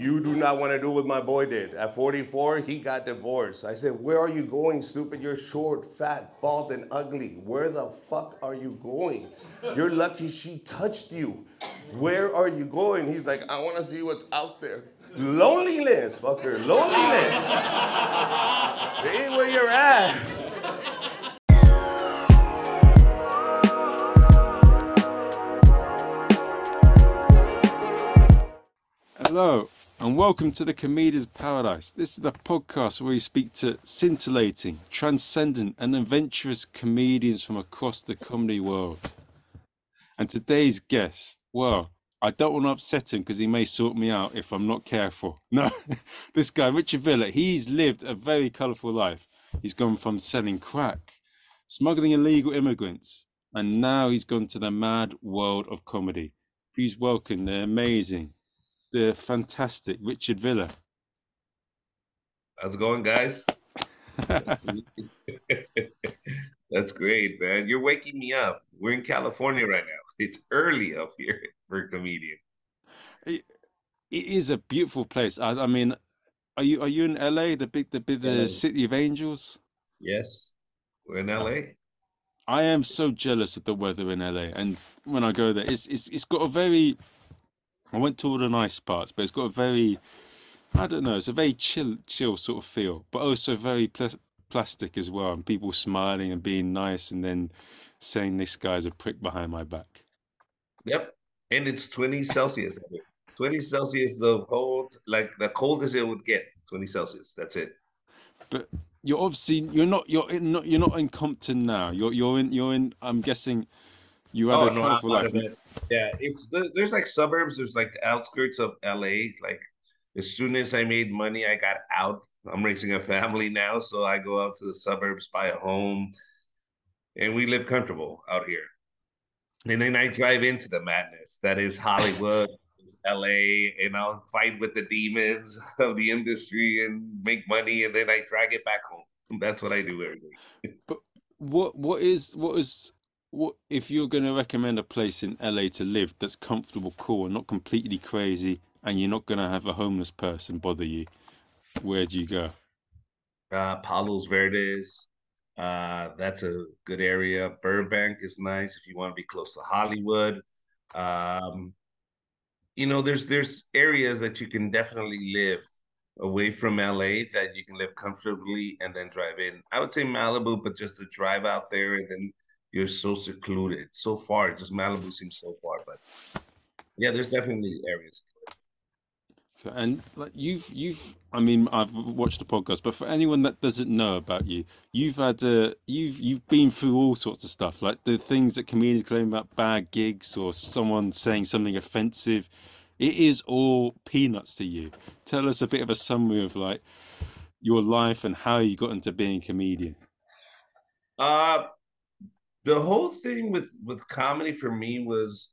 You do not want to do what my boy did. At 44, he got divorced. I said, Where are you going, stupid? You're short, fat, bald, and ugly. Where the fuck are you going? You're lucky she touched you. Where are you going? He's like, I want to see what's out there. Loneliness, fucker, loneliness. Stay where you're at. Hello, and welcome to the Comedian's Paradise. This is the podcast where we speak to scintillating, transcendent, and adventurous comedians from across the comedy world. And today's guest, well, I don't want to upset him because he may sort me out if I'm not careful. No, this guy, Richard Villa, he's lived a very colourful life. He's gone from selling crack, smuggling illegal immigrants, and now he's gone to the mad world of comedy. Please welcome the amazing, the fantastic Richard Villa. How's it going, guys? That's great, man. You're waking me up. We're in California right now. It's early up here for a comedian. It, it is a beautiful place. I, I mean, are you are you in LA, the big the big the city of angels? Yes, we're in LA. I am so jealous of the weather in LA, and when I go there, it's it's it's got a very. I went to all the nice parts, but it's got a very, I don't know, it's a very chill chill sort of feel, but also very pl- plastic as well, and people smiling and being nice, and then saying this guy's a prick behind my back. Yep, and it's 20 Celsius. 20 Celsius, the cold, like the coldest it would get. 20 Celsius. That's it. But you're obviously you're not you're in, not you're not in Compton now. You're you're in you're in. I'm guessing you had Oh a no, life. Yeah, it's there's like suburbs. There's like the outskirts of LA. Like as soon as I made money, I got out. I'm raising a family now, so I go out to the suburbs, buy a home, and we live comfortable out here. And then I drive into the madness that is Hollywood, is LA, and I'll fight with the demons of the industry and make money, and then I drag it back home. That's what I do every day. What what is what is what if you're going to recommend a place in LA to live that's comfortable, cool, and not completely crazy, and you're not going to have a homeless person bother you? Where do you go? Uh, Palos Verdes, uh, that's a good area. Burbank is nice if you want to be close to Hollywood. Um, you know, there's there's areas that you can definitely live away from LA that you can live comfortably and then drive in. I would say Malibu, but just to drive out there and then you're so secluded. So far, just Malibu seems so far, but yeah, there's definitely areas. So- And like you've you've I mean I've watched the podcast, but for anyone that doesn't know about you, you've had uh, you've you've been through all sorts of stuff, like the things that comedians claim about bad gigs or someone saying something offensive. It is all peanuts to you. Tell us a bit of a summary of like your life and how you got into being a comedian. Uh the whole thing with with comedy for me was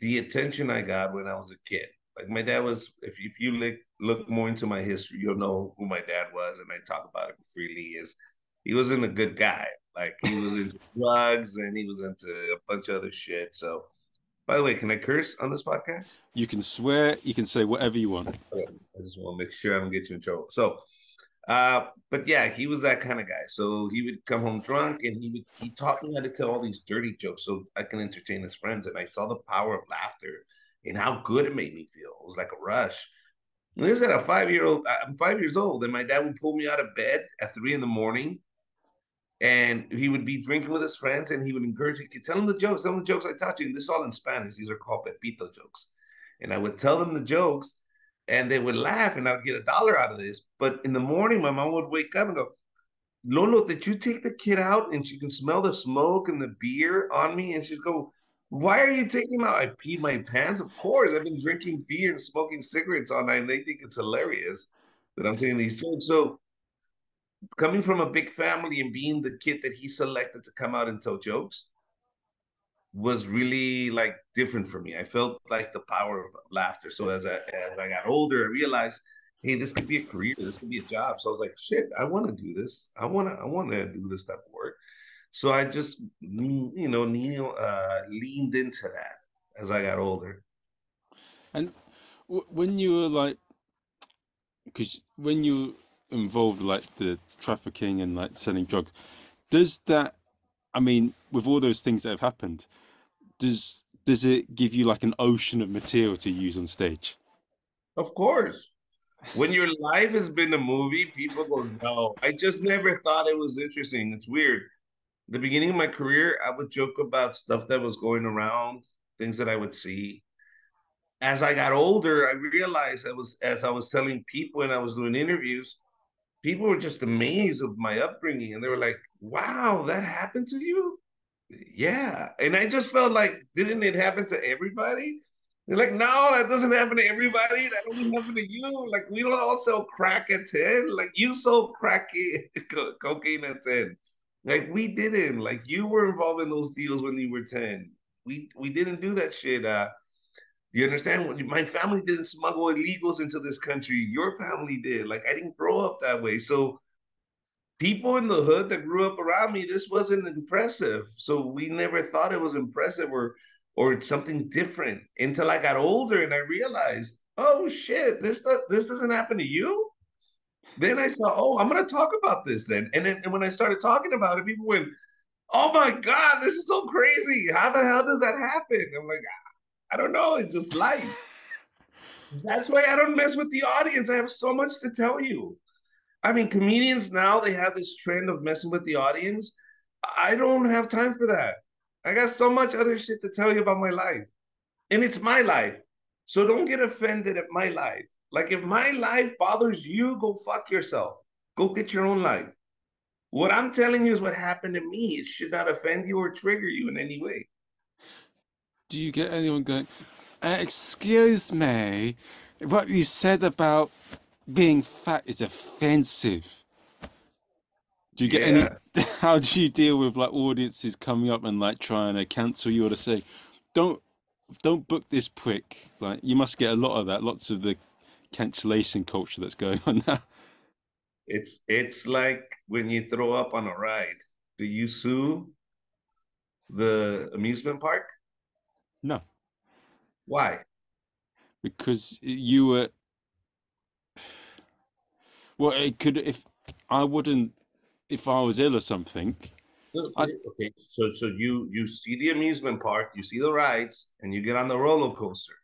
the attention I got when I was a kid. Like my dad was, if if you look look more into my history, you'll know who my dad was, and I talk about it freely. Is he wasn't a good guy. Like he was into drugs and he was into a bunch of other shit. So, by the way, can I curse on this podcast? You can swear, you can say whatever you want. I just want to make sure I don't get you in trouble. So, uh, but yeah, he was that kind of guy. So he would come home drunk, and he would he taught me how to tell all these dirty jokes so I can entertain his friends. And I saw the power of laughter and how good it made me feel. It was like a rush. And this is at a five year old. I'm five years old, and my dad would pull me out of bed at three in the morning, and he would be drinking with his friends, and he would encourage me, tell him the jokes, tell him the jokes I taught you. And this is all in Spanish. These are called Pepito jokes. And I would tell them the jokes, and they would laugh, and I'd get a dollar out of this. But in the morning, my mom would wake up and go, Lolo, did you take the kid out? And she can smell the smoke and the beer on me. And she'd go, Why are you taking him out? I peed my pants. Of course, I've been drinking beer and smoking cigarettes all night, and they think it's hilarious that I'm taking these jokes. So, coming from a big family and being the kid that he selected to come out and tell jokes was really like different for me. I felt like the power of laughter. So as I as I got older, I realized, hey, this could be a career, this could be a job. So I was like, shit, I want to do this. I want to I want to do this type of work. So I just you know uh, leaned into that as I got older. And w- when you were like because when you involved like the trafficking and like selling drugs, does that? I mean, with all those things that have happened, does does it give you like an ocean of material to use on stage? Of course. When your life has been a movie, people go, no. I just never thought it was interesting. It's weird. The beginning of my career, I would joke about stuff that was going around, things that I would see. As I got older, I realized I was as I was telling people and I was doing interviews, people were just amazed of my upbringing and they were like, wow, that happened to you? Yeah. And I just felt like, didn't it happen to everybody? They're like, no, that doesn't happen to everybody. That only happened to you. Like, we don't all sell crack at 10. Like, you sold crack, cocaine at 10. Like, we didn't. Like, you were involved in those deals when you were 10. We we didn't do that shit. Uh, you understand? My family didn't smuggle illegals into this country. Your family did. Like, I didn't grow up that way. So, people in the hood that grew up around me, this wasn't impressive. So, we never thought it was impressive or or something different until I got older and I realized, oh shit, this this doesn't happen to you. Then I saw, oh, I'm gonna talk about this then. And then and when I started talking about it, people went, oh my god, this is so crazy. How the hell does that happen? I'm like, I don't know. It's just life. That's why I don't mess with the audience. I have so much to tell you. I mean, comedians now they have this trend of messing with the audience. I don't have time for that. I got so much other shit to tell you about my life. And it's my life. So don't get offended at my life. Like if my life bothers you, go fuck yourself. Go get your own life. What I'm telling you is what happened to me. It should not offend you or trigger you in any way. Do you get anyone going, excuse me, what you said about being fat is offensive? Do you get yeah. any? How do you deal with like audiences coming up and like trying to cancel you or to say, don't don't book this prick? Like you must get a lot of that. Lots of the cancellation culture that's going on now. It's it's like when you throw up on a ride. Do you sue the amusement park? No. Why? Because you were. Well, it could if I wouldn't if I was ill or something. Okay, okay. So so you you see the amusement park, you see the rides, and you get on the roller coaster,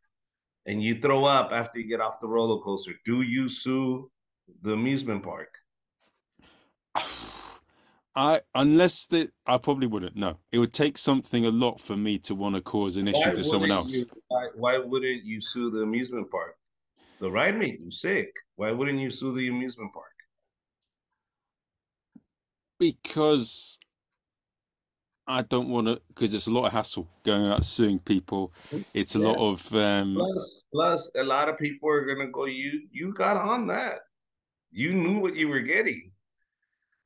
and you throw up after you get off the roller coaster. Do you sue the amusement park? I unless that I probably wouldn't. No, it would take something a lot for me to want to cause an issue why to someone else. You, why, why wouldn't you sue the amusement park? The ride made you sick. Why wouldn't you sue the amusement park? because I don't want to because it's a lot of hassle going out suing people. It's a yeah. lot of um plus, plus a lot of people are gonna go, you you got on that. You knew what you were getting.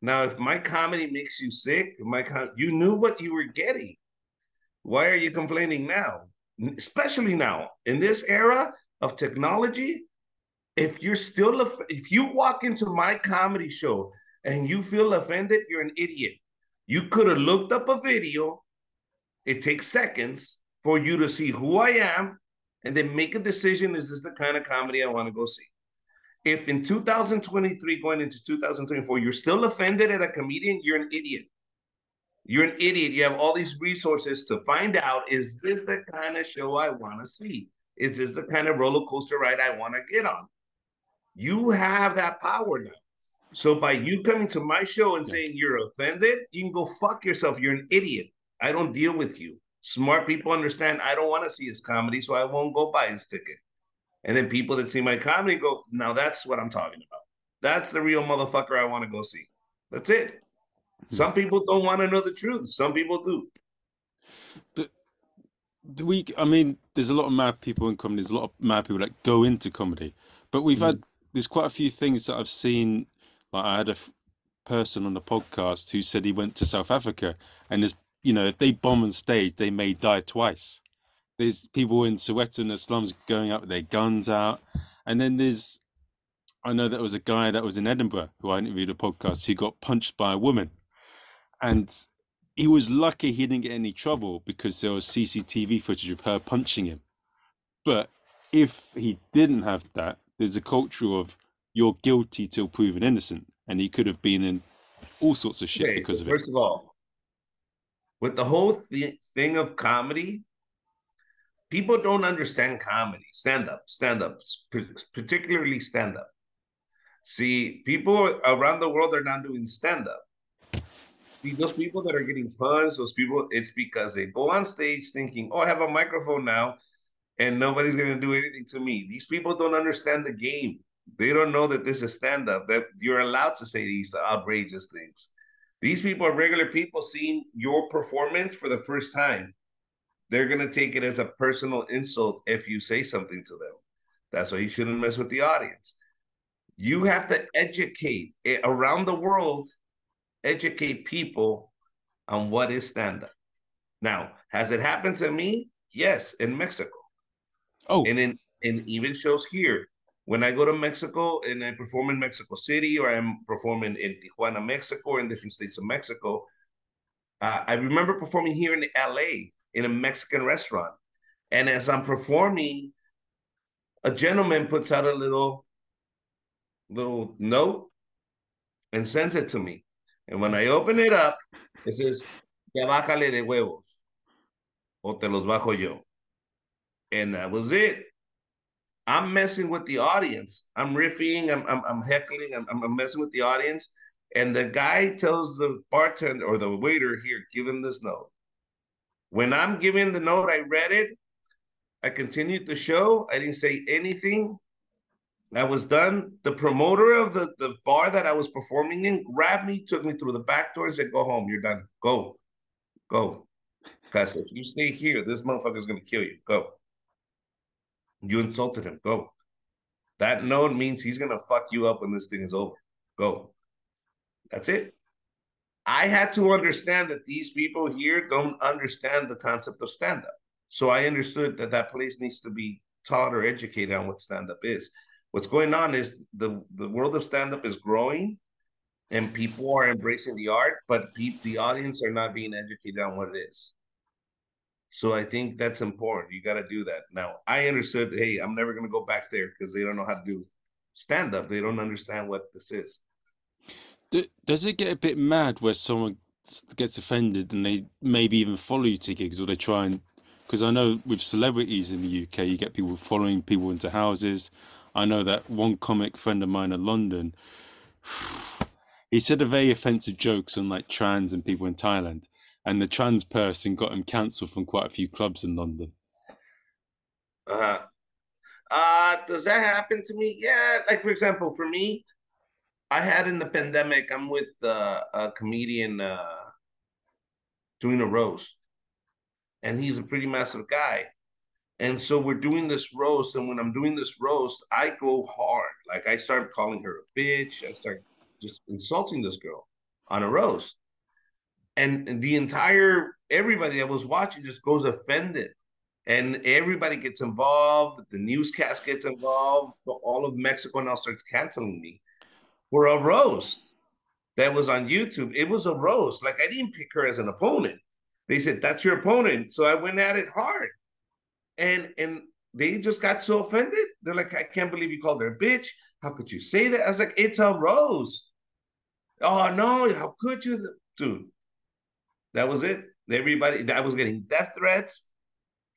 Now, if my comedy makes you sick, my com- you knew what you were getting. Why are you complaining now? Especially now in this era of technology, if you're still if you walk into my comedy show and you feel offended, you're an idiot. You could have looked up a video. It takes seconds for you to see who I am and then make a decision is this the kind of comedy I want to go see? If in 2023, going into 2024, you're still offended at a comedian, you're an idiot. You're an idiot. You have all these resources to find out is this the kind of show I want to see? Is this the kind of roller coaster ride I want to get on? You have that power now. So by you coming to my show and saying you're offended, you can go fuck yourself. You're an idiot. I don't deal with you. Smart people understand I don't want to see his comedy, so I won't go buy his ticket. And then people that see my comedy go, now that's what I'm talking about. That's the real motherfucker I want to go see. That's it. Hmm. Some people don't want to know the truth. Some people do. Do we I mean, there's a lot of mad people in comedy, there's a lot of mad people that go into comedy. But we've mm. had there's quite a few things that I've seen like I had a f- person on the podcast who said he went to South Africa, and there's you know if they bomb on stage, they may die twice. There's people in Soweto in the slums going out with their guns out, and then there's I know there was a guy that was in Edinburgh who I interviewed a podcast who got punched by a woman, and he was lucky he didn't get any trouble because there was CCTV footage of her punching him. But if he didn't have that, there's a culture of you're guilty till proven innocent, and he could have been in all sorts of shit Okay, because of it. first of all, with the whole th- thing of comedy, people don't understand comedy, stand up, stand up, particularly stand up. See, people around the world are not doing stand up. See, those people that are getting punched, those people, it's because they go on stage thinking, oh, I have a microphone now and nobody's going to do anything to me. These people don't understand the game. They don't know that this is stand up, that you're allowed to say these outrageous things. These people are regular people seeing your performance for the first time. They're going to take it as a personal insult if you say something to them. That's why you shouldn't mess with the audience. You have to educate eh, around the world, educate people on what is stand up. Now, has it happened to me? Yes, in Mexico. Oh, And in, in even shows here, when I go to Mexico and I perform in Mexico City or I'm performing in Tijuana, Mexico, or in different states of Mexico, uh, I remember performing here in LA in a Mexican restaurant. And as I'm performing, a gentleman puts out a little little note and sends it to me. And when I open it up, it says, Ya bájale de huevos, o te los bajo yo. And that was it. I'm messing with the audience. I'm riffing. I'm I'm, I'm heckling. I'm, I'm messing with the audience. And the guy tells the bartender or the waiter here, give him this note. When I'm giving the note, I read it. I continued the show. I didn't say anything. I was done. The promoter of the, the bar that I was performing in grabbed me, took me through the back door, and said, Go home. You're done. Go. Go. Because if you stay here, this motherfucker's going to kill you. Go. You insulted him. Go. That note means he's gonna fuck you up when this thing is over. Go. That's it. I had to understand that these people here don't understand the concept of stand up. So I understood that that place needs to be taught or educated on what stand up is. What's going on is the, the world of stand up is growing and people are embracing the art, but pe- the audience are not being educated on what it is. So I think that's important. You got to do that. Now, I understood, hey, I'm never going to go back there because they don't know how to do stand up. They don't understand what this is. Does it get a bit mad where someone gets offended and they maybe even follow you to gigs or they try and because I know with celebrities in the UK you get people following people into houses. I know that one comic friend of mine in London he said a very offensive jokes on like trans and people in Thailand and the trans person got him cancelled from quite a few clubs in London. Uh-huh. Uh, does that happen to me? Yeah. Like, for example, for me, I had in the pandemic, I'm with uh, a comedian uh, doing a roast, and he's a pretty massive guy. And so we're doing this roast, and when I'm doing this roast, I go hard. Like I start calling her a bitch. I start just insulting this girl on a roast, and the entire everybody that was watching just goes offended, and everybody gets involved. The newscast gets involved. All of Mexico now starts canceling me for a roast that was on YouTube. It was a roast. Like I didn't pick her as an opponent. They said that's your opponent, so I went at it hard and and they just got so offended. They're like, I can't believe you called her a bitch. How could you say that? I was like, it's a roast. Oh no, how could you, dude? That was it. Everybody, I was getting death threats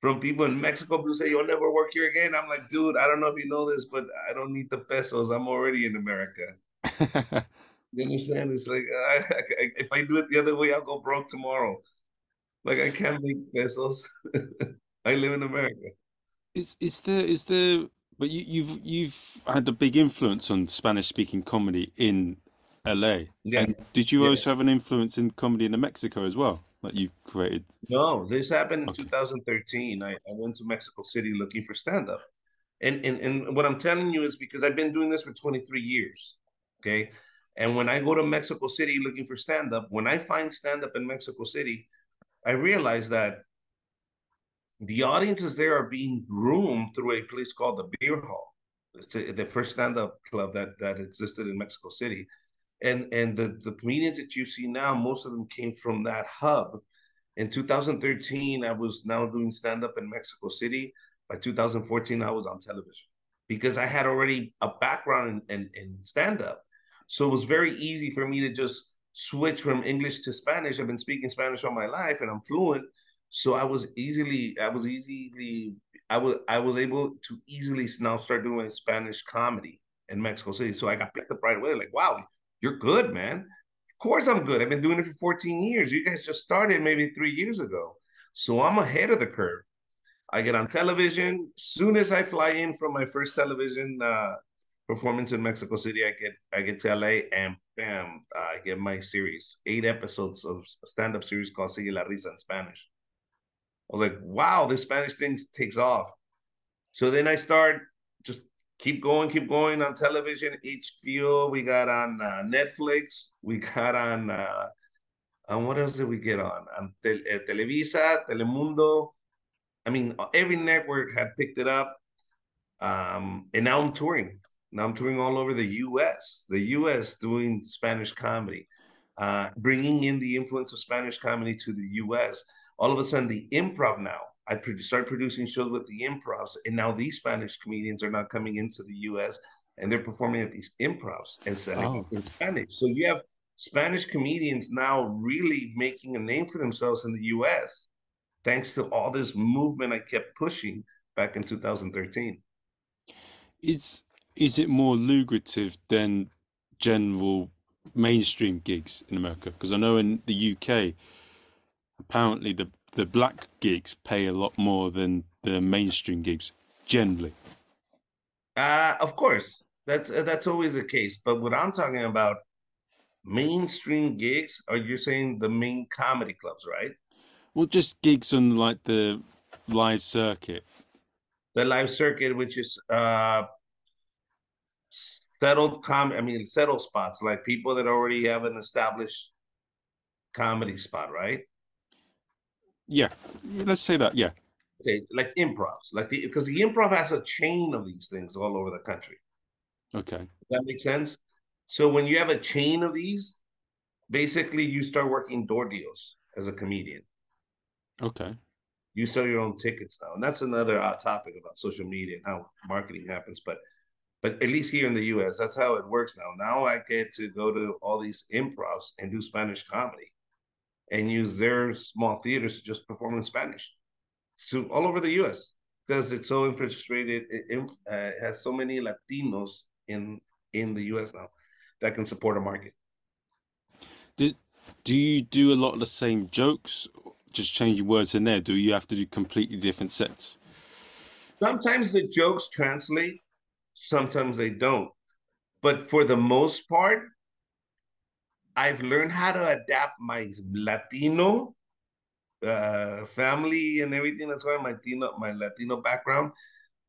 from people in Mexico who say you'll never work here again. I'm like, dude, I don't know if you know this, but I don't need the pesos. I'm already in America. You understand? It's like I, I, if I do it the other way, I'll go broke tomorrow. Like I can't make pesos. I live in America. Is is there is there but you, you've you've had a big influence on Spanish speaking comedy in LA. Yeah. And did you Yeah. also have an influence in comedy in Mexico as well? Like you created No, this happened in Okay. 2013. I, I went to Mexico City looking for stand up. And, and and what I'm telling you is because I've been doing this for 23 years. Okay. And when I go to Mexico City looking for stand up, when I find stand up in Mexico City, I realize that the audiences there are being groomed through a place called the Beer Hall. It's a, the first stand up club that that existed in Mexico City. And and the, the comedians that you see now, most of them came from that hub. In 2013, I was now doing stand up in Mexico City. By 2014, I was on television. because I had already a background in, in, in stand up. So it was very easy for me to just switch from English to Spanish. I've been speaking Spanish all my life and I'm fluent. So I was easily, I was easily, I was, I was able to easily now start doing Spanish comedy in Mexico City. So I got picked up right away. Like, wow, you're good, man. Of course I'm good. I've been doing it for 14 years. You guys just started maybe three years ago. So I'm ahead of the curve. I get on television. Soon as I fly in from my first television uh, performance in Mexico City, I get I get to LA and bam, I get my series, eight episodes of stand-up series called Sigue la Risa in Spanish. I was like, wow, this Spanish thing takes off. So then I start just keep going, keep going on television. HBO, we got on uh, Netflix, we got on, uh, on what else did we get on? On Te- uh, Televisa, Telemundo. I mean, every network had picked it up. Um, and now I'm touring. Now I'm touring all over the U.S. The U.S. doing Spanish comedy, uh, bringing in the influence of Spanish comedy to the U.S. All of a sudden, the improv now. I started start producing shows with the improvs, and now these Spanish comedians are now coming into the U.S. and they're performing at these improvs and selling oh. in Spanish. So you have Spanish comedians now really making a name for themselves in the U.S thanks to all this movement I kept pushing back in 2013. Is is it more lucrative than general mainstream gigs in America? Because I know in the UK, apparently the the black gigs pay a lot more than the mainstream gigs generally. Uh, of course, that's uh, that's always the case. But what I'm talking about, mainstream gigs, are you saying the main comedy clubs, right? Well, just gigs on like the live circuit. The live circuit, which is uh settled com I mean settled spots, like people that already have an established comedy spot, right? Yeah. Let's say that, yeah. Okay, like improvs, like the because the improv has a chain of these things all over the country. Okay. Does that makes sense? So when you have a chain of these, basically you start working door deals as a comedian. Okay. You sell your own tickets now, and that's another uh, topic about social media and how marketing happens. But, but at least here in the U.S., that's how it works now. Now I get to go to all these improvs and do Spanish comedy, and use their small theaters to just perform in Spanish, so all over the U.S. because it's so infiltrated. It, uh, has so many Latinos in in the U.S. now that can support a market. Did do you do a lot of the same jokes just changing words in there? Do you have to do completely different sets? Sometimes the jokes translate, sometimes they don't. But for the most part, I've learned how to adapt my Latino uh, family and everything that's going my Latino, my Latino background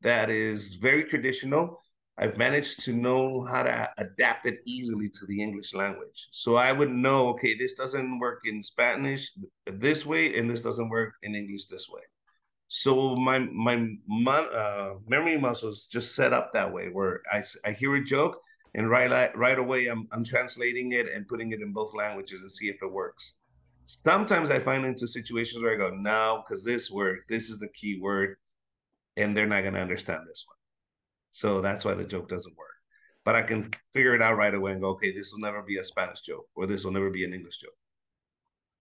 that is very traditional I've managed to know how to adapt it easily to the English language. So I would know, okay, this doesn't work in Spanish this way, and this doesn't work in English this way. So my my, my uh, memory muscles just set up that way, where I, I hear a joke, and right right away I'm I'm translating it and putting it in both languages and see if it works. Sometimes I find into situations where I go, no, because this word, this is the key word, and they're not gonna understand this one. So that's why the joke doesn't work. But I can figure it out right away and go, okay, this will never be a Spanish joke or this will never be an English joke.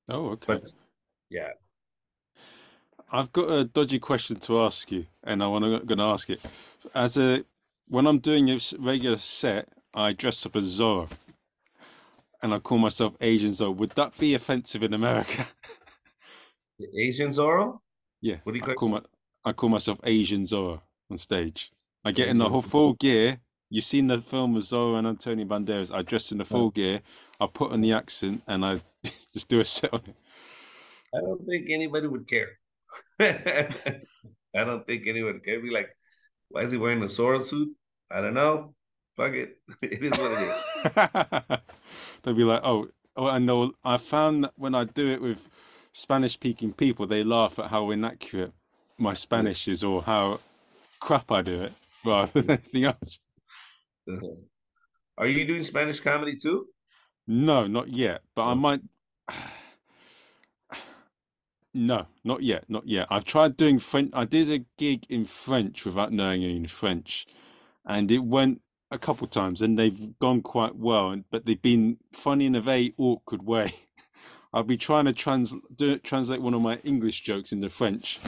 Oh, okay. But yeah. I've got a dodgy question to ask you, and I want to going to ask it. As a when I'm doing a regular set, I dress up as Zorro, and I call myself Asian Zorro. Would that be offensive in America? Asian Zorro? Yeah. What do you call, I call my I call myself Asian Zorro on stage. I get in the whole full gear. You've seen the film with Zorro and Antonio Banderas. I dress in the full gear. I put on the accent and I just do a set on it. I don't think anybody would care. I don't think anyone would care. Be like, why is he wearing a Zorro suit? I don't know. Fuck it. It is what it is. They'll be like, oh, oh, I know. I found that when I do it with Spanish speaking people, they laugh at how inaccurate my Spanish is or how crap I do it rather than anything else. Uh-huh. Are you doing Spanish comedy too? No, not yet. But I oh. might. No, not yet, not yet. I've tried doing French. I did a gig in French without knowing any French, and it went a couple times, and they've gone quite well, but they've been funny in a very awkward way. I'll be trying to trans do, translate one of my English jokes into French,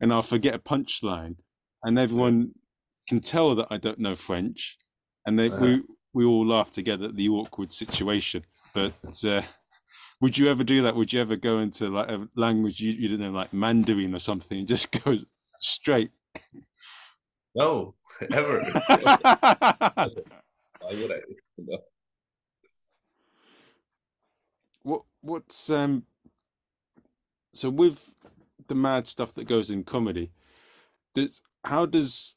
and I'll forget a punchline, and everyone can tell that I don't know French, and they, uh-huh. we we all laugh together at the awkward situation. But uh, would you ever do that? Would you ever go into like a language you, you didn't know, like Mandarin or something, and just go straight? No, ever. Why would I? No. What what's um so with the mad stuff that goes in comedy, does how does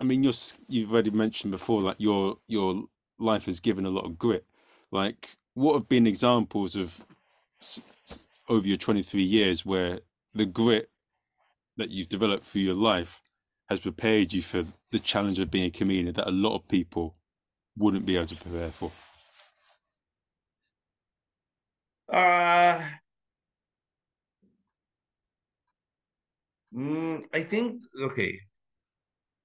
I mean you're you've already mentioned before like your your life has given a lot of grit. Like what have been examples of over your 23 years where the grit that you've developed through your life has prepared you for the challenge of being a comedian that a lot of people wouldn't be able to prepare for? Uh, mm, I think okay,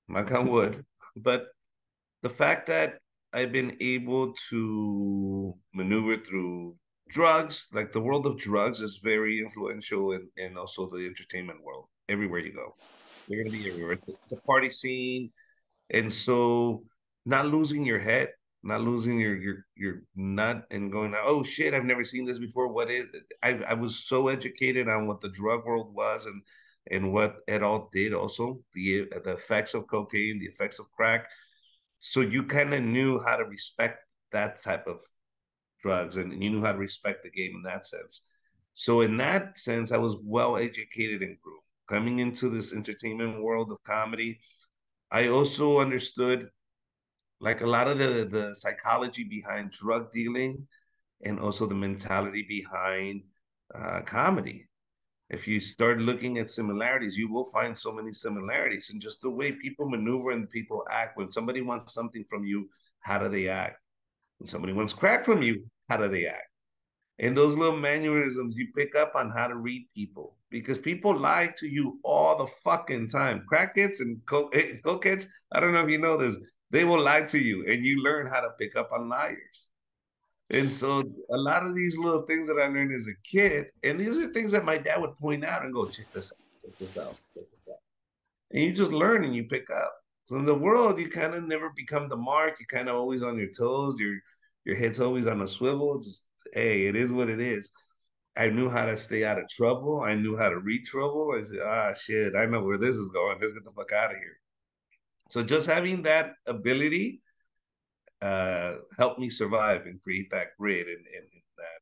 knock on wood, but the fact that I've been able to maneuver through drugs, like the world of drugs is very influential in, in also the entertainment world. Everywhere you go, you're gonna be everywhere. The party scene, and so not losing your head, not losing your your your nut, and going, oh shit, I've never seen this before. What is? I I was so educated on what the drug world was and and what it all did. Also, the the effects of cocaine, the effects of crack. So you kind of knew how to respect that type of drugs, and you knew how to respect the game in that sense. So in that sense, I was well educated and grew coming into this entertainment world of comedy, I also understood like a lot of the the psychology behind drug dealing and also the mentality behind uh, comedy. If you start looking at similarities, you will find so many similarities in just the way people maneuver and people act. When somebody wants something from you, how do they act? When somebody wants crack from you, how do they act? And those little mannerisms, you pick up on how to read people because people lie to you all the fucking time. Crackheads and co- eh, cokeheads, I don't know if you know this, they will lie to you and you learn how to pick up on liars. And so a lot of these little things that I learned as a kid, and these are things that my dad would point out and go, check this out, check this out, check this out. And you just learn and you pick up. So in the world, you kind of never become the mark. You're kind of always on your toes. Your your head's always on a swivel. Just hey, it is what it is. I knew how to stay out of trouble. I knew how to read trouble. I said, ah, shit, I know where this is going. Let's get the fuck out of here. So just having that ability uh, helped me survive and create that grid and, and, and that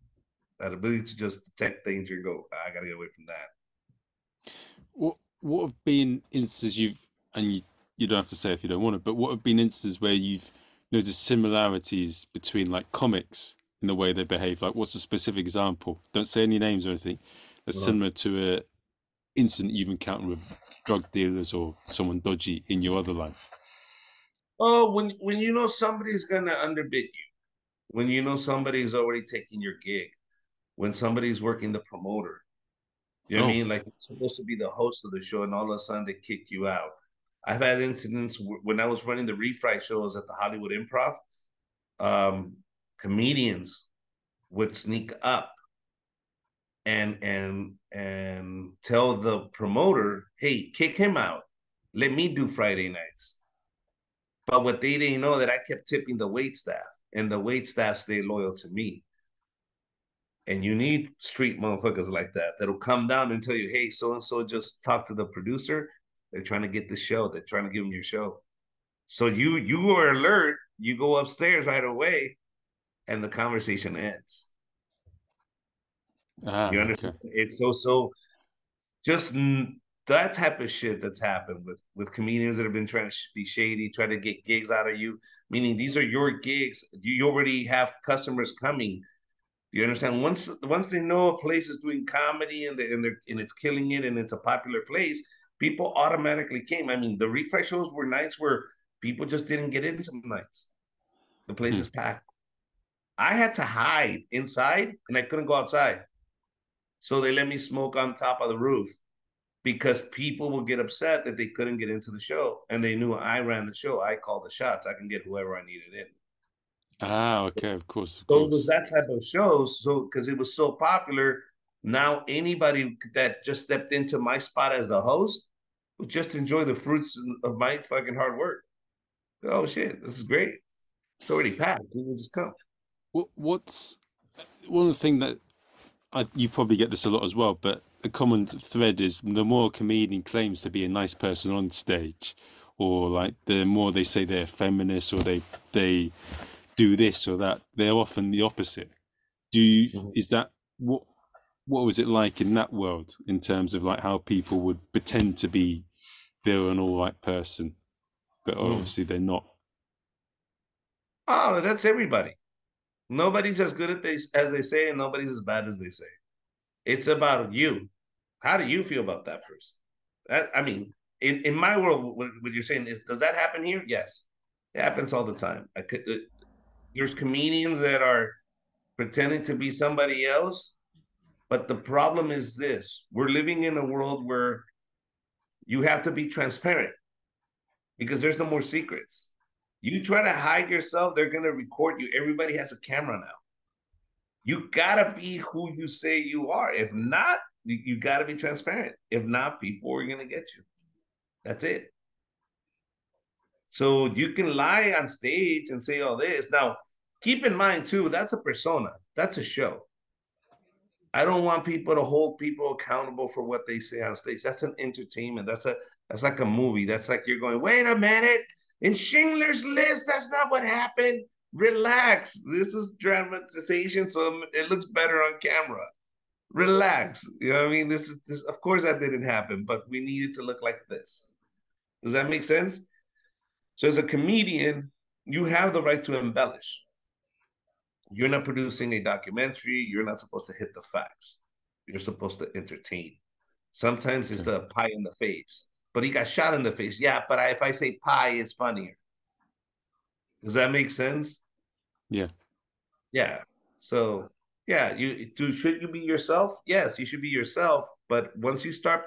that ability to just detect danger and go, I gotta get away from that. What what have been instances you've and you you don't have to say if you don't want to, but what have been instances where you've noticed similarities between like comics in the way they behave? Like, what's a specific example? Don't say any names or anything. That's right. similar to a incident you've encountered with drug dealers or someone dodgy in your other life. Oh, when when you know somebody's gonna underbid you, when you know somebody's already taking your gig, when somebody's working the promoter, you know oh. what I oh. mean? Like supposed to be the host of the show, and all of a sudden they kick you out. I've had incidents when I was running the refry shows at the Hollywood Improv. Um, comedians would sneak up and and and tell the promoter, "Hey, kick him out. Let me do Friday nights." But what they didn't know that I kept tipping the wait staff, and the wait staff stayed loyal to me. And you need street motherfuckers like that that'll come down and tell you, "Hey, so and so just talk to the producer. They're trying to get the show. They're trying to give them your show." So you you are alert. You go upstairs right away and the conversation ends. Ah, you understand? Okay. It's so so just that type of shit that's happened with with comedians that have been trying to be shady, trying to get gigs out of you. Meaning these are your gigs. You already have customers coming. You understand? Once once they know a place is doing comedy and they, and they're and it's killing it and it's a popular place, people automatically came. I mean, the refresh shows were nights where people just didn't get in some nights. The place hmm. is packed. I had to hide inside and I couldn't go outside. So they let me smoke on top of the roof because people will get upset that they couldn't get into the show and they knew I ran the show. I called the shots. I can get whoever I needed in. Ah, okay, of course. Of so course. it was that type of shows. So because it was so popular, now anybody that just stepped into my spot as the host would just enjoy the fruits of my fucking hard work. Oh shit, this is great. It's already packed. People just come. What, what's one of the thing that I, you probably get this a lot as well, but a common thread is the more a comedian claims to be a nice person on stage, or like the more they say they're feminist or they they do this or that, they're often the opposite. Do you, Mhm. is that what what was it like in that world in terms of like how people would pretend to be they're an all right person, but Mm. obviously they're not. Oh, that's everybody. Nobody's as good they as they say, and nobody's as bad as they say. It's about you. How do you feel about that person? That, I mean, in, in my world, what, what you're saying is, does that happen here? Yes, it happens all the time. Could. Uh, there's comedians that are pretending to be somebody else, but the problem is this: we're living in a world where you have to be transparent because there's no more secrets. You try to hide yourself, they're gonna record you. Everybody has a camera now. You gotta be who you say you are. If not, you, gotta be transparent. If not, people are gonna get you. That's it. So you can lie on stage and say all this. Now, keep in mind too, that's a persona. That's a show. I don't want people to hold people accountable for what they say on stage. That's an entertainment. That's a that's like a movie. That's like you're going, wait a minute. In Schindler's List, that's not what happened. Relax. This is dramatization, so it looks better on camera. Relax. You know what I mean? This is this. Of course, that didn't happen, but we needed to look like this. Does that make sense? So, as a comedian, you have the right to embellish. You're not producing a documentary. You're not supposed to hit the facts. You're supposed to entertain. Sometimes it's the pie in the face but he got shot in the face. Yeah, but I, if I say pie, it's funnier. Does that make sense? Yeah. Yeah. So yeah, you do. Should you be yourself? Yes, you should be yourself. But once you start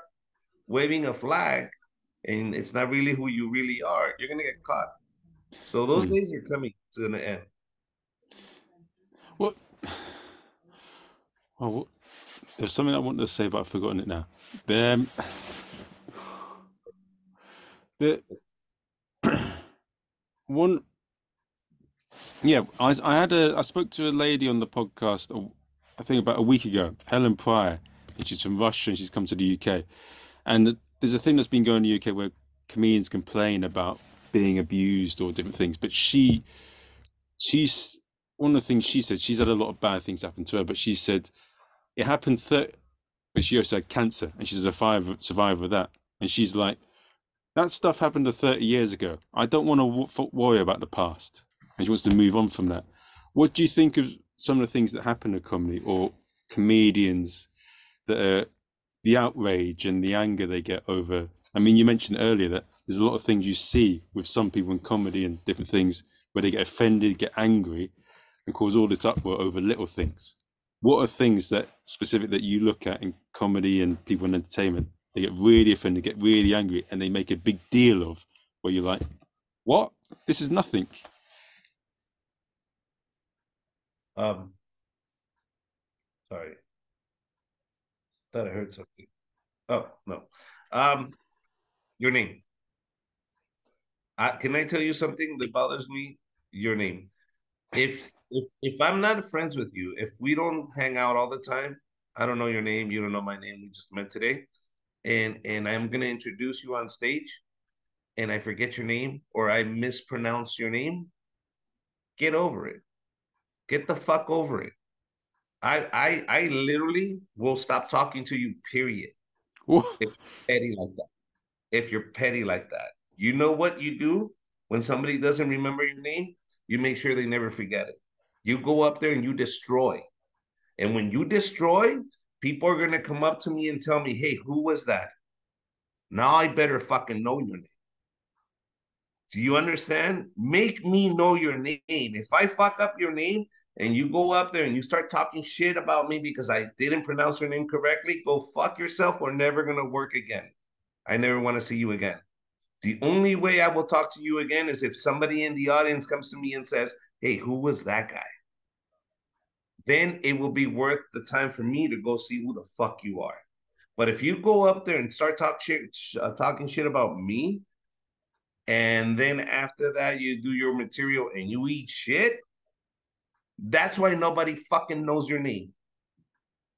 waving a flag, and it's not really who you really are, you're gonna get caught. So those Hmm. days are coming to an end. What? Oh, what? There's something I wanted to say, but I've forgotten it now. Um, the one, yeah, I I had a I spoke to a lady on the podcast, I think about a week ago, Helen Pryor, and she's from Russia and she's come to the UK, and there's a thing that's been going in the UK where comedians complain about being abused or different things, but she, she's one of the things she said. She's had a lot of bad things happen to her, but she said it happened. Thir- but she also had cancer, and she's a survivor, survivor of that. And she's like, that stuff happened to 30 years ago. I don't want to worry about the past. And she wants to move on from that. What do you think of some of the things that happen to comedy or comedians that are the outrage and the anger they get over? I mean, you mentioned earlier that there's a lot of things you see with some people in comedy and different things where they get offended, get angry, and cause all this uproar over little things. What are things that specific that you look at in comedy and people in entertainment? They get really offended, get really angry, and they make a big deal of where you're like, "What? This is nothing." Um, sorry, thought I heard something. Oh no, um, your name. I, can I tell you something that bothers me? Your name. If if if I'm not friends with you, if we don't hang out all the time, I don't know your name, you don't know my name. We just met today, and and I'm gonna introduce you on stage, and I forget your name or I mispronounce your name. Get over it. Get the fuck over it. I I I literally will stop talking to you. Period. What? Petty like that. If you're petty like that, you know what you do when somebody doesn't remember your name. You make sure they never forget it. You go up there and you destroy. And when you destroy, people are gonna come up to me and tell me, "Hey, who was that?" Now I better fucking know your name. Do you understand? Make me know your name. If I fuck up your name and you go up there and you start talking shit about me because I didn't pronounce your name correctly, go fuck yourself. We're never gonna work again. I never want to see you again. The only way I will talk to you again is if somebody in the audience comes to me and says, Hey, who was that guy? Then it will be worth the time for me to go see who the fuck you are. But if you go up there and start talk shit, uh, talking shit about me, and then after that you do your material and you eat shit, that's why nobody fucking knows your name.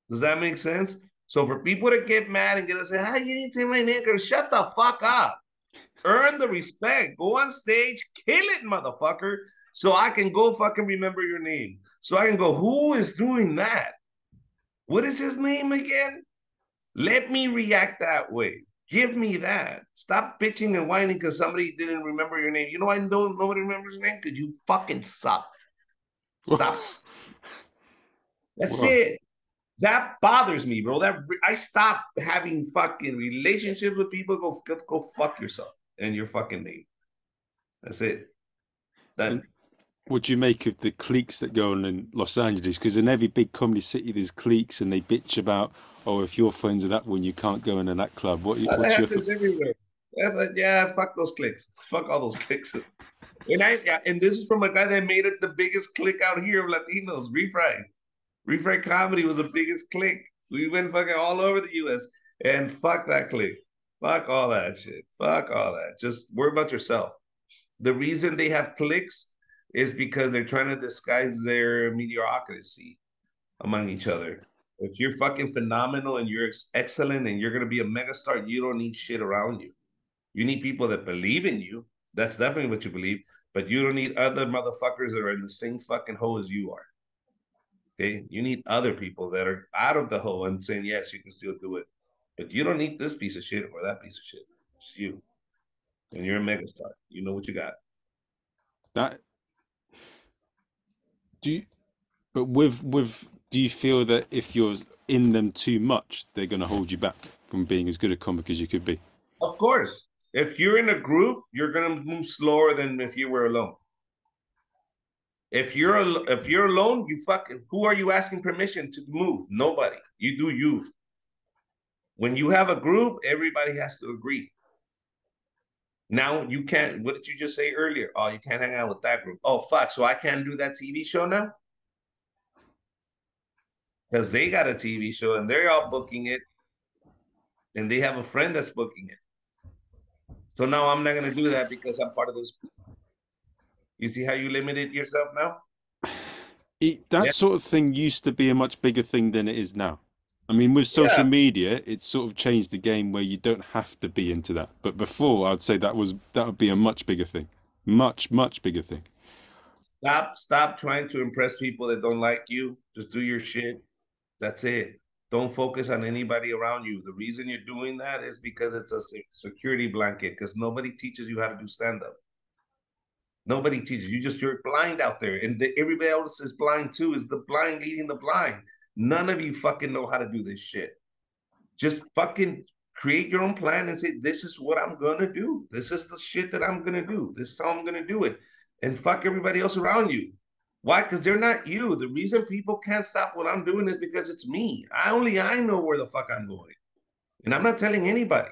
Does that make sense? So for people to get mad and get us say, "How you didn't say my name?" Shut the fuck up. Earn the respect. Go on stage, kill it, motherfucker. So I can go fucking remember your name. So I can go, who is doing that? What is his name again? Let me react that way. Give me that. Stop bitching and whining because somebody didn't remember your name. You know why don't nobody remembers your name? Because you fucking suck. Stop. That's Whoa. it. That bothers me, bro. That I stop having fucking relationships with people. Go, go, go fuck yourself and your fucking name. That's it. Then what do you make of the cliques that go on in Los Angeles? Because in every big comedy city, there's cliques, and they bitch about, oh, if you're friends with that one, you can't go into that club. What, that what's happens your... everywhere. Yeah, fuck those cliques. Fuck all those cliques. and I yeah, and this is from a guy that made it the biggest clique out here of Latinos. Refry, Refry comedy was the biggest clique. We went fucking all over the U.S. and fuck that clique. Fuck all that shit. Fuck all that. Just worry about yourself. The reason they have cliques is because they're trying to disguise their mediocrity among each other. If you're fucking phenomenal and you're excellent and you're gonna be a megastar, you don't need shit around you. You need people that believe in you. That's definitely what you believe. But you don't need other motherfuckers that are in the same fucking hole as you are. Okay, you need other people that are out of the hole and saying yes, you can still do it. But you don't need this piece of shit or that piece of shit. It's you, and you're a megastar. You know what you got. That do you, but with with do you feel that if you're in them too much, they're going to hold you back from being as good a comic as you could be? Of course. If you're in a group, you're going to move slower than if you were alone. If you're if you're alone, you fucking who are you asking permission to move? Nobody. You do you. When you have a group, everybody has to agree. Now you can't. What did you just say earlier? Oh, you can't hang out with that group. Oh, fuck. So I can't do that TV show now because they got a TV show and they're all booking it, and they have a friend that's booking it. So now I'm not gonna do that because I'm part of this. You see how you limited yourself now? It, that yeah. sort of thing used to be a much bigger thing than it is now. I mean, with social yeah. media, it's sort of changed the game where you don't have to be into that. But before, I'd say that was that would be a much bigger thing, much much bigger thing. Stop, stop trying to impress people that don't like you. Just do your shit. That's it. Don't focus on anybody around you. The reason you're doing that is because it's a security blanket. Because nobody teaches you how to do stand up. Nobody teaches you. Just you're blind out there, and the, everybody else is blind too. Is the blind leading the blind? None of you fucking know how to do this shit. Just fucking create your own plan and say, this is what I'm gonna do. This is the shit that I'm gonna do. This is how I'm gonna do it. And fuck everybody else around you. Why? Because they're not you. The reason people can't stop what I'm doing is because it's me. I only I know where the fuck I'm going. And I'm not telling anybody.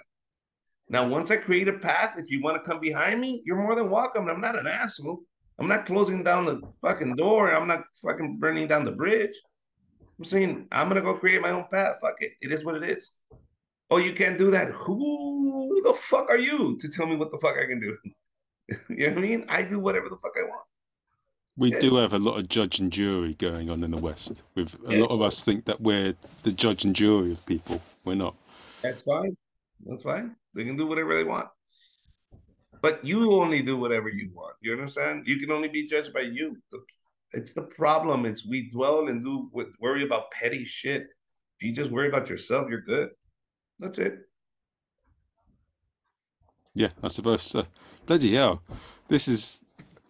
Now, once I create a path, if you want to come behind me, you're more than welcome. I'm not an asshole. I'm not closing down the fucking door. I'm not fucking burning down the bridge. I'm saying I'm gonna go create my own path. Fuck it. It is what it is. Oh, you can't do that. Who the fuck are you to tell me what the fuck I can do? you know what I mean? I do whatever the fuck I want. We yeah. do have a lot of judge and jury going on in the West. With a yeah. lot of us think that we're the judge and jury of people. We're not. That's fine. That's fine. They can do whatever they want. But you only do whatever you want. You understand? You can only be judged by you. The it's the problem. It's we dwell and do worry about petty shit. If you just worry about yourself, you're good. That's it. Yeah, I suppose. Bloody hell, this is.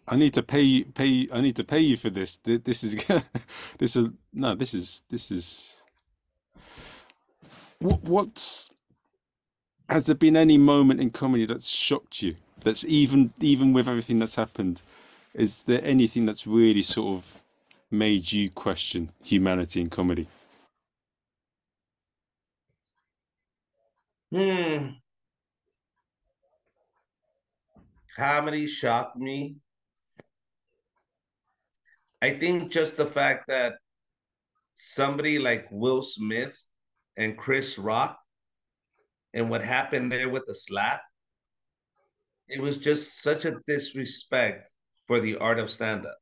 I need to pay pay. I need to pay you for this. This is this is no. This is this is. What what's has there been any moment in comedy that's shocked you? That's even even with everything that's happened is there anything that's really sort of made you question humanity in comedy? Hmm. Comedy shocked me. I think just the fact that somebody like Will Smith and Chris Rock and what happened there with the slap, it was just such a disrespect for the art of stand up.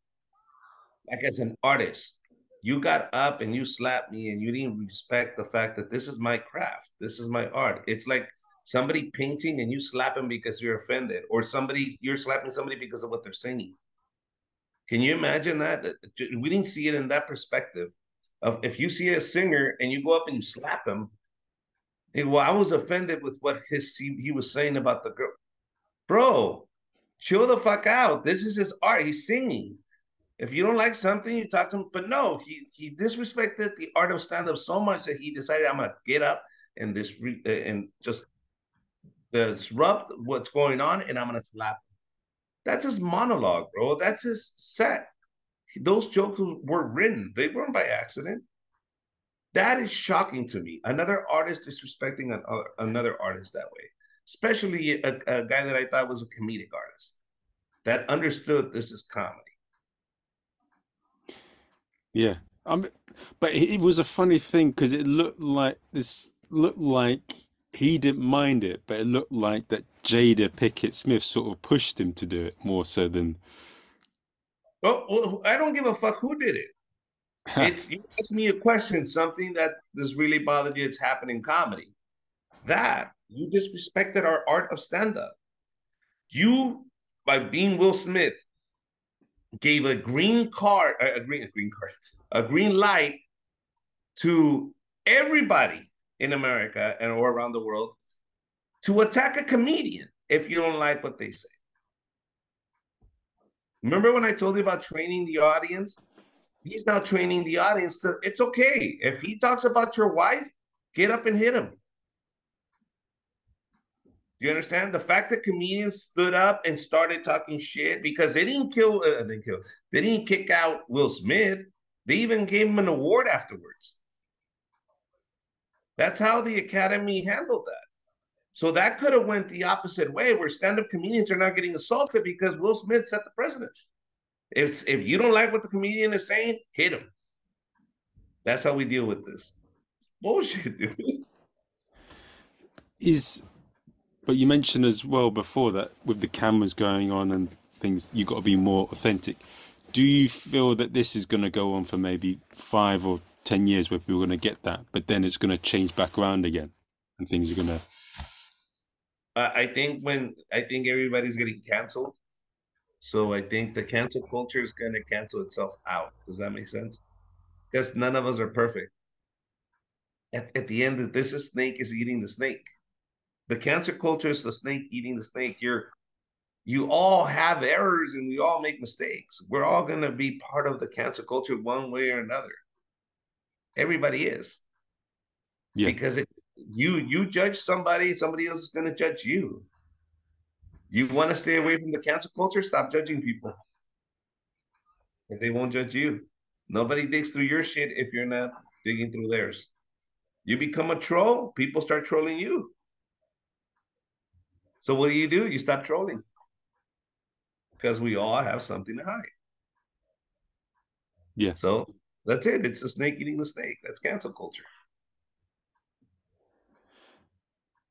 Like, as an artist, you got up and you slapped me and you didn't respect the fact that this is my craft, this is my art. It's like somebody painting and you slap them because you're offended, or somebody you're slapping somebody because of what they're singing. Can you imagine that? We didn't see it in that perspective of if you see a singer and you go up and you slap him. well, I was offended with what his he was saying about the girl. Bro, chill the fuck out. This is his art. He's singing. If you don't like something, you talk to him. But no, he he disrespected the art of stand up so much that he decided I'm gonna get up and this uh, and just disrupt what's going on, and I'm gonna slap. That's his monologue, bro. That's his set. Those jokes were written. They weren't by accident. That is shocking to me. Another artist disrespecting another, uh, another artist that way, especially a, a guy that I thought was a comedic artist that understood this is comedy. Yeah, um, but it was a funny thing because it looked like this looked like he didn't mind it, but it looked like that Jada Pinkett Smith sort of pushed him to do it more so than. Well, well I don't give a fuck who did it. it's you ask me a question, something that has really bothered you. It's happening comedy. That you disrespected our art of stand-up. You, by being Will Smith, gave a green card, a green, a green card, a green light to everybody in America and or around the world to attack a comedian if you don't like what they say. Remember when I told you about training the audience? He's now training the audience to it's okay. If he talks about your wife, get up and hit him. Do you understand? The fact that comedians stood up and started talking shit because they didn't kill, uh, they didn't kill, they didn't kick out Will Smith. They even gave him an award afterwards. That's how the Academy handled that. So that could have went the opposite way, where stand-up comedians are not getting assaulted because Will Smith set the precedent. If if you don't like what the comedian is saying, hit him. That's how we deal with this. Bullshit, dude. Is but you mentioned as well before that with the cameras going on and things, you've got to be more authentic. Do you feel that this is going to go on for maybe five or 10 years where people are going to get that, but then it's going to change back around again and things are going to. I think when I think everybody's getting canceled. So I think the cancel culture is going to cancel itself out. Does that make sense? Because none of us are perfect. At, at the end, this is snake is eating the snake. The cancer culture is the snake eating the snake. You're you all have errors and we all make mistakes. We're all going to be part of the cancer culture one way or another. Everybody is. Yeah. Because if you you judge somebody, somebody else is going to judge you. You want to stay away from the cancer culture? Stop judging people. If they won't judge you. Nobody digs through your shit if you're not digging through theirs. You become a troll, people start trolling you. So what do you do? You stop trolling. Because we all have something to hide. Yeah. So that's it. It's the snake eating the snake. That's cancel culture.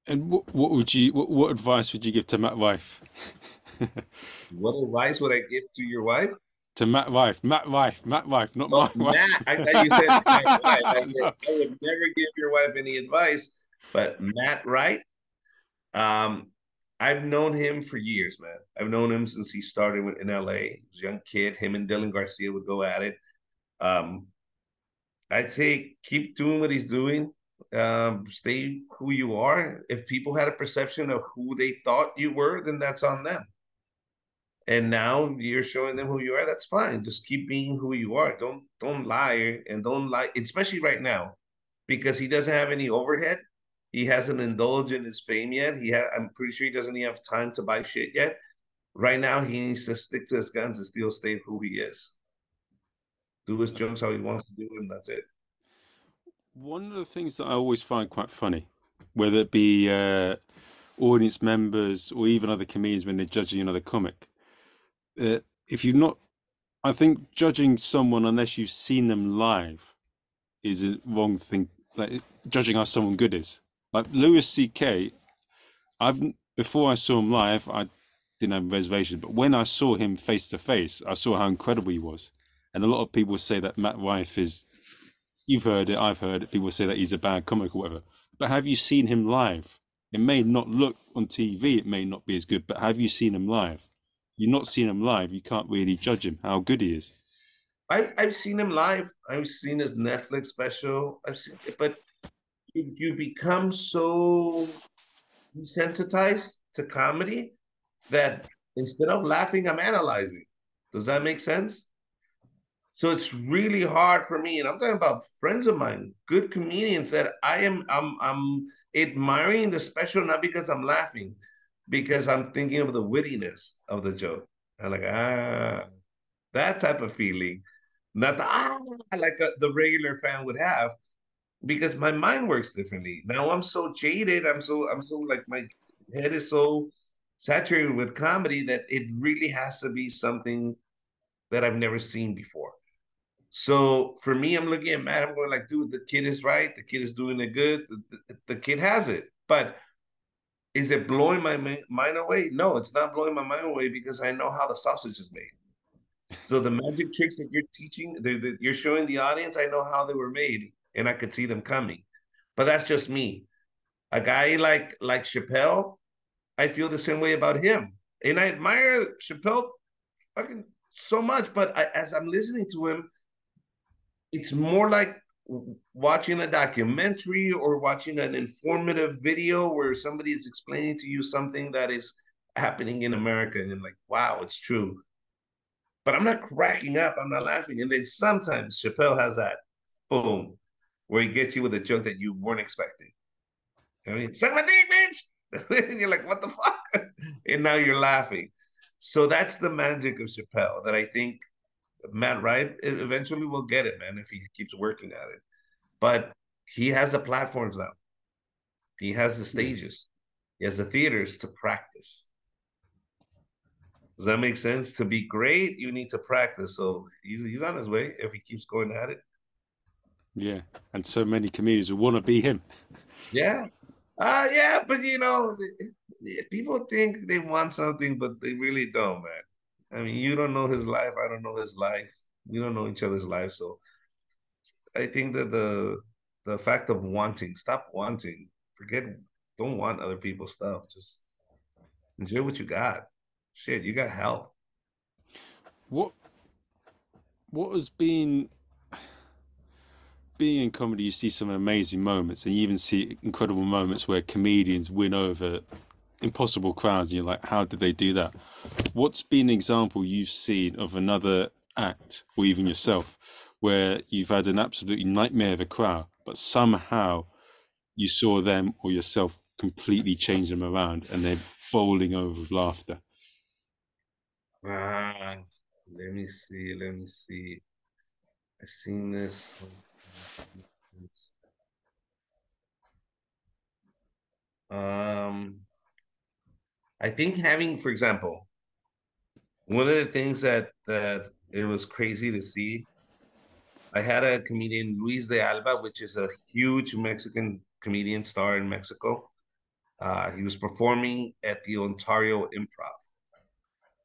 And what, what would you what, what advice would you give to Matt Rife? what advice would I give to your wife? To Matt Rife, Matt Rife, Matt Rife, not oh, my Matt. I thought you said my wife. I, said, I would never give your wife any advice, but Matt Rife, um, I've known him for years, man. I've known him since he started in LA. He was a young kid. Him and Dylan Garcia would go at it. Um, I'd say keep doing what he's doing. Um, stay who you are. If people had a perception of who they thought you were, then that's on them. And now you're showing them who you are. That's fine. Just keep being who you are. Don't don't lie and don't lie, especially right now, because he doesn't have any overhead. He hasn't indulged in his fame yet. He ha- I'm pretty sure he doesn't even have time to buy shit yet. Right now, he needs to stick to his guns and still stay who he is. do his jokes how he wants to do them. That's it. One of the things that I always find quite funny, whether it be uh, audience members or even other comedians when they're judging another comic, uh, if you're not, I think judging someone unless you've seen them live is a wrong thing. Like judging how someone good is. Like Louis C.K. I've before I saw him live, I didn't have reservations, but when I saw him face to face, I saw how incredible he was. And a lot of people say that Matt Rife is. You've heard it, I've heard it. People say that he's a bad comic or whatever. But have you seen him live? It may not look on TV, it may not be as good, but have you seen him live? You've not seen him live, you can't really judge him how good he is. I, I've seen him live. I've seen his Netflix special. I've seen, but you, become so desensitized to comedy that instead of laughing, I'm analyzing. Does that make sense? So it's really hard for me, and I'm talking about friends of mine, good comedians that I am I'm I'm admiring the special not because I'm laughing, because I'm thinking of the wittiness of the joke. I'm like, ah, that type of feeling, not the, ah, like a, the regular fan would have, because my mind works differently. Now I'm so jaded. I'm so I'm so like my head is so saturated with comedy that it really has to be something that I've never seen before. So for me, I'm looking at Matt. I'm going like, dude, the kid is right. The kid is doing it good. The, the, the kid has it. But is it blowing my mind away? No, it's not blowing my mind away because I know how the sausage is made. So the magic tricks that you're teaching, that you're showing the audience, I know how they were made, and I could see them coming. But that's just me. A guy like like Chappelle, I feel the same way about him, and I admire Chappelle fucking so much. But I, as I'm listening to him, it's more like watching a documentary or watching an informative video where somebody is explaining to you something that is happening in America and I'm like, wow, it's true. But I'm not cracking up, I'm not laughing. And then sometimes Chappelle has that boom, where he gets you with a joke that you weren't expecting. I mean, suck my dick, bitch. and you're like, what the fuck? and now you're laughing. So that's the magic of Chappelle that I think Matt Rife eventually will get it, man, if he keeps working at it. But he has the platforms now. He has the stages. He has the theaters to practice. Does that make sense? To be great, you need to practice. So he's he's on his way if he keeps going at it. Yeah, and so many comedians would want to be him. Yeah, uh yeah, but you know, people think they want something, but they really don't, man. I mean, you don't know his life. I don't know his life. We don't know each other's lives. So I think that the the fact of wanting, stop wanting. Forget, don't want other people's stuff. Just enjoy what you got. Shit, you got health. What what has been being in comedy, you see some amazing moments, and you even see incredible moments where comedians win over impossible crowds. And you're like, how did they do that? What's been an example you've seen of another act, or even yourself, where you've had an absolutely nightmare of a crowd, but somehow you saw them or yourself completely change them around and they're falling over with laughter? Ah, let me see. Let me see. I've seen this. Um, I think having, for example, one of the things that that it was crazy to see. I had a comedian Luis de Alba, which is a huge Mexican comedian star in Mexico. Uh, he was performing at the Ontario Improv,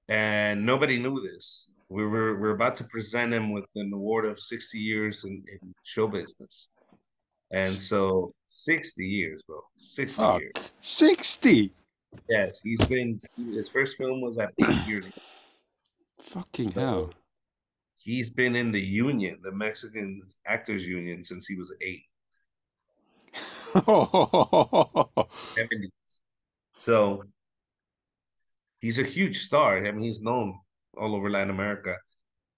and nobody knew this. We were we are about to present him with an award of sixty years in, in show business, and so sixty years, bro, sixty oh, years, sixty. Yes, he's been. His first film was at eight years. Ago. Fucking so hell. He's been in the union, the Mexican Actors Union, since he was eight. 70s. So he's a huge star. I mean, he's known all over Latin America.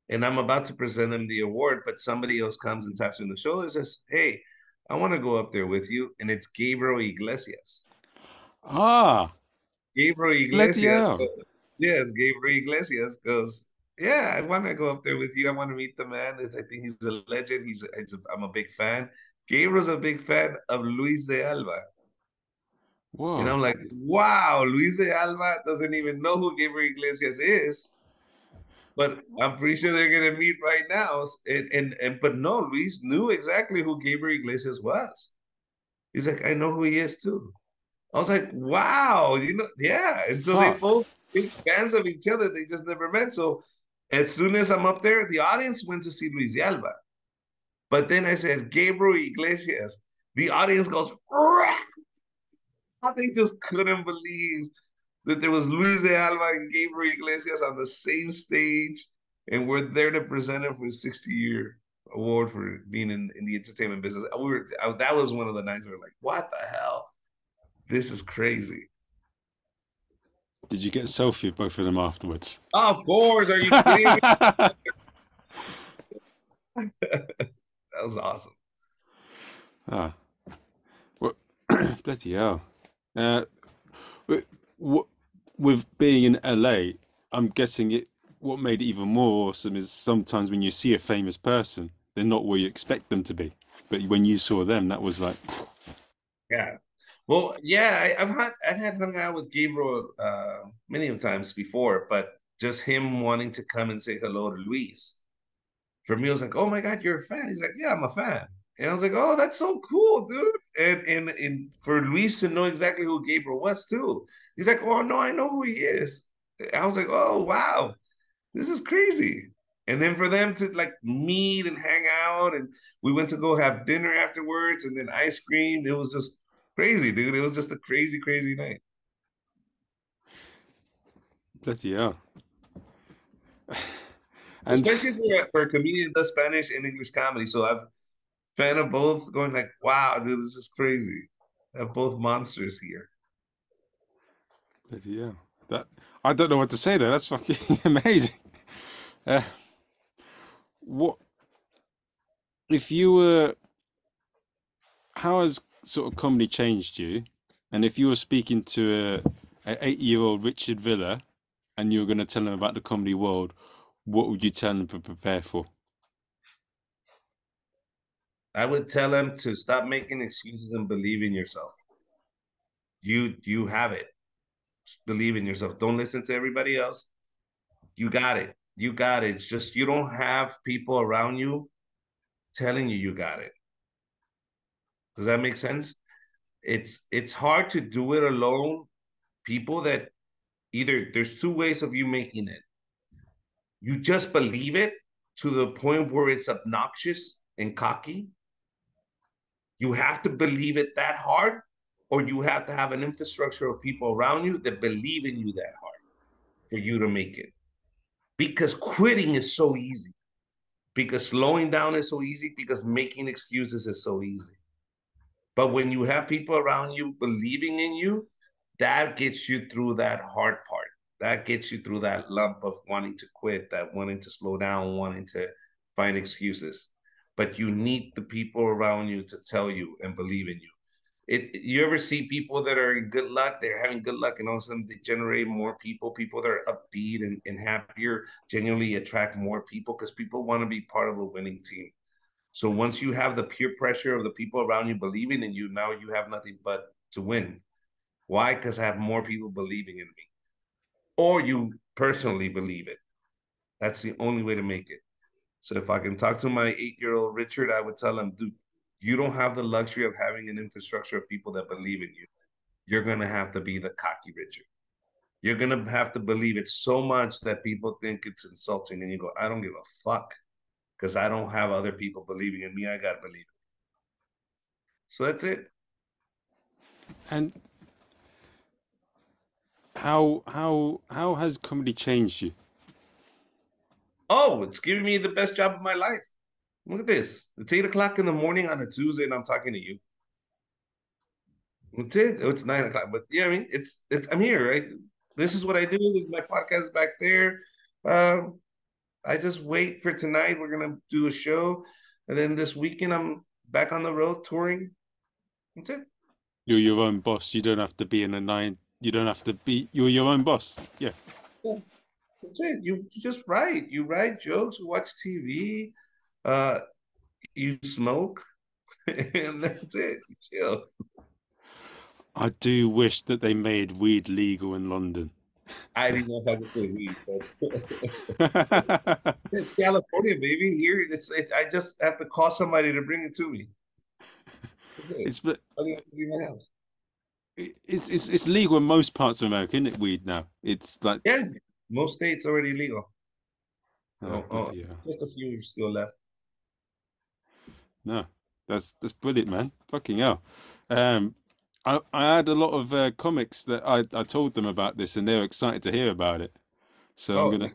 And I'm about to present him the award, but somebody else comes and taps me on the shoulder and says, Hey, I want to go up there with you. And it's Gabriel Iglesias. Ah. Gabriel Iglesias. Yes, Gabriel Iglesias goes, yeah, I want to go up there with you. I want to meet the man. I think he's a legend. He's, he's a, I'm a big fan. Gabriel's a big fan of Luis de Alba. Whoa. And I'm like, wow, Luis de Alba doesn't even know who Gabriel Iglesias is. But I'm pretty sure they're gonna meet right now. And and, and but no, Luis knew exactly who Gabriel Iglesias was. He's like, I know who he is too. I was like, wow, you know, yeah. And so Fuck. they both big fans of each other. They just never met. So as soon as I'm up there, the audience went to see Luis de Alba. But then I said, Gabriel Iglesias. The audience goes, Rah! they just couldn't believe that there was Luis de Alba and Gabriel Iglesias on the same stage, and we're there to present him for a 60 year award for being in, in the entertainment business. We were I, that was one of the nights we were like, what the hell? This is crazy. Did you get a selfie of both of them afterwards? Oh, of course. Are you kidding? that was awesome. Ah, well, bloody hell. Uh, with being in LA, I'm guessing it. What made it even more awesome is sometimes when you see a famous person, they're not where you expect them to be. But when you saw them, that was like, yeah, well, yeah, I, have had I had hung out with Gabriel uh, many times before, but just him wanting to come and say hello to Luis. For me, I was like, "Oh my God, you're a fan." He's like, "Yeah, I'm a fan," and I was like, "Oh, that's so cool, dude." And and and for Luis to know exactly who Gabriel was too, he's like, "Oh no, I know who he is." I was like, "Oh wow, this is crazy." And then for them to like meet and hang out, and we went to go have dinner afterwards, and then ice cream. It was just crazy, dude. It was just a crazy, crazy night. That's yeah. and especially for, for a comedian does Spanish and English comedy. So I'm fan of both, going like, wow, dude, this is crazy. Have both monsters here. But yeah, that I don't know what to say there. That's fucking amazing. Uh, what if you were? How has sort of comedy changed you? And if you were speaking to a, a eight-year-old Richard Villa, and you were going to tell him about the comedy world, what would you tell him to prepare for? I would tell him to stop making excuses and believe in yourself. You you have it. Just believe in yourself. Don't listen to everybody else. You got it. You got it. It's just you don't have people around you telling you you got it. Does that make sense? It's it's hard to do it alone. People that either there's two ways of you making it. You just believe it to the point where it's obnoxious and cocky. You have to believe it that hard, or you have to have an infrastructure of people around you that believe in you that hard for you to make it. Because quitting is so easy. Because slowing down is so easy. Because making excuses is so easy. But when you have people around you believing in you, that gets you through that hard part. That gets you through that lump of wanting to quit, that wanting to slow down, wanting to find excuses. But you need the people around you to tell you and believe in you. It, you ever see people that are in good luck, they're having good luck, and all of a sudden they generate more people, people that are upbeat and, and happier, genuinely attract more people because people want to be part of a winning team. So once you have the peer pressure of the people around you believing in you, now you have nothing but to win. Why? Because I have more people believing in me. Or you personally believe it. That's the only way to make it. So if I can talk to my eight-year-old Richard, I would tell him, dude, you don't have the luxury of having an infrastructure of people that believe in you. You're gonna have to be the cocky Richard. You're gonna have to believe it so much that people think it's insulting, and you go, I don't give a fuck because I don't have other people believing in me. I got to believe it. So that's it. And how how how has comedy changed you? Oh, it's giving me the best job of my life. Look at this. It's eight o'clock in the morning on a Tuesday, and I'm talking to you. That's it. Oh, it's nine o'clock, but yeah, I mean, it's, it's I'm here, right? This is what I do. My podcast is back there. Um, I just wait for tonight. We're gonna do a show, and then this weekend I'm back on the road touring. That's it. You're your own boss. You don't have to be in a nine. You don't have to be. You're your own boss. Yeah. yeah. That's it. You just write. You write jokes. You Watch TV. Uh, you smoke, and that's it. You chill. I do wish that they made weed legal in London. I didn't know I could say weed, but it's California, baby. Here, it's, it's I just have to call somebody to bring it to me. it's but I don't have to leave my house. it's it's it's legal in most parts of America, isn't it? Weed now. It's like Yeah, most states already legal. oh, Oh, oh, just a few still left. no, that's that's brilliant, man. Fucking hell. Um, I I had a lot of uh, comics that I I told them about this, and they were excited to hear about it. So Oh. I'm gonna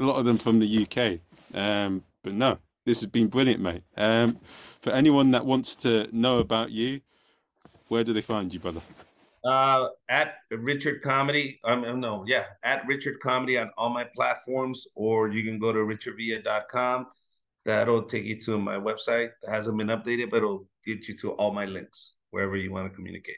a lot of them from the UK. Um, but no, this has been brilliant, mate. Um, for anyone that wants to know about you, where do they find you, brother? Uh, at Richard Comedy. Um, uh, no, yeah, at Richard Comedy on all my platforms, or you can go to richardvilla.com. That'll take you to my website. It hasn't been updated, but it'll get you to all my links wherever you want to communicate.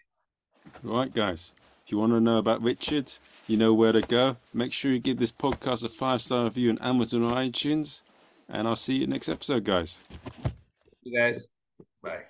All right, guys. If you want to know about Richard, you know where to go. Make sure you give this podcast a five star review on Amazon or iTunes. And I'll see you next episode, guys. You guys. Bye.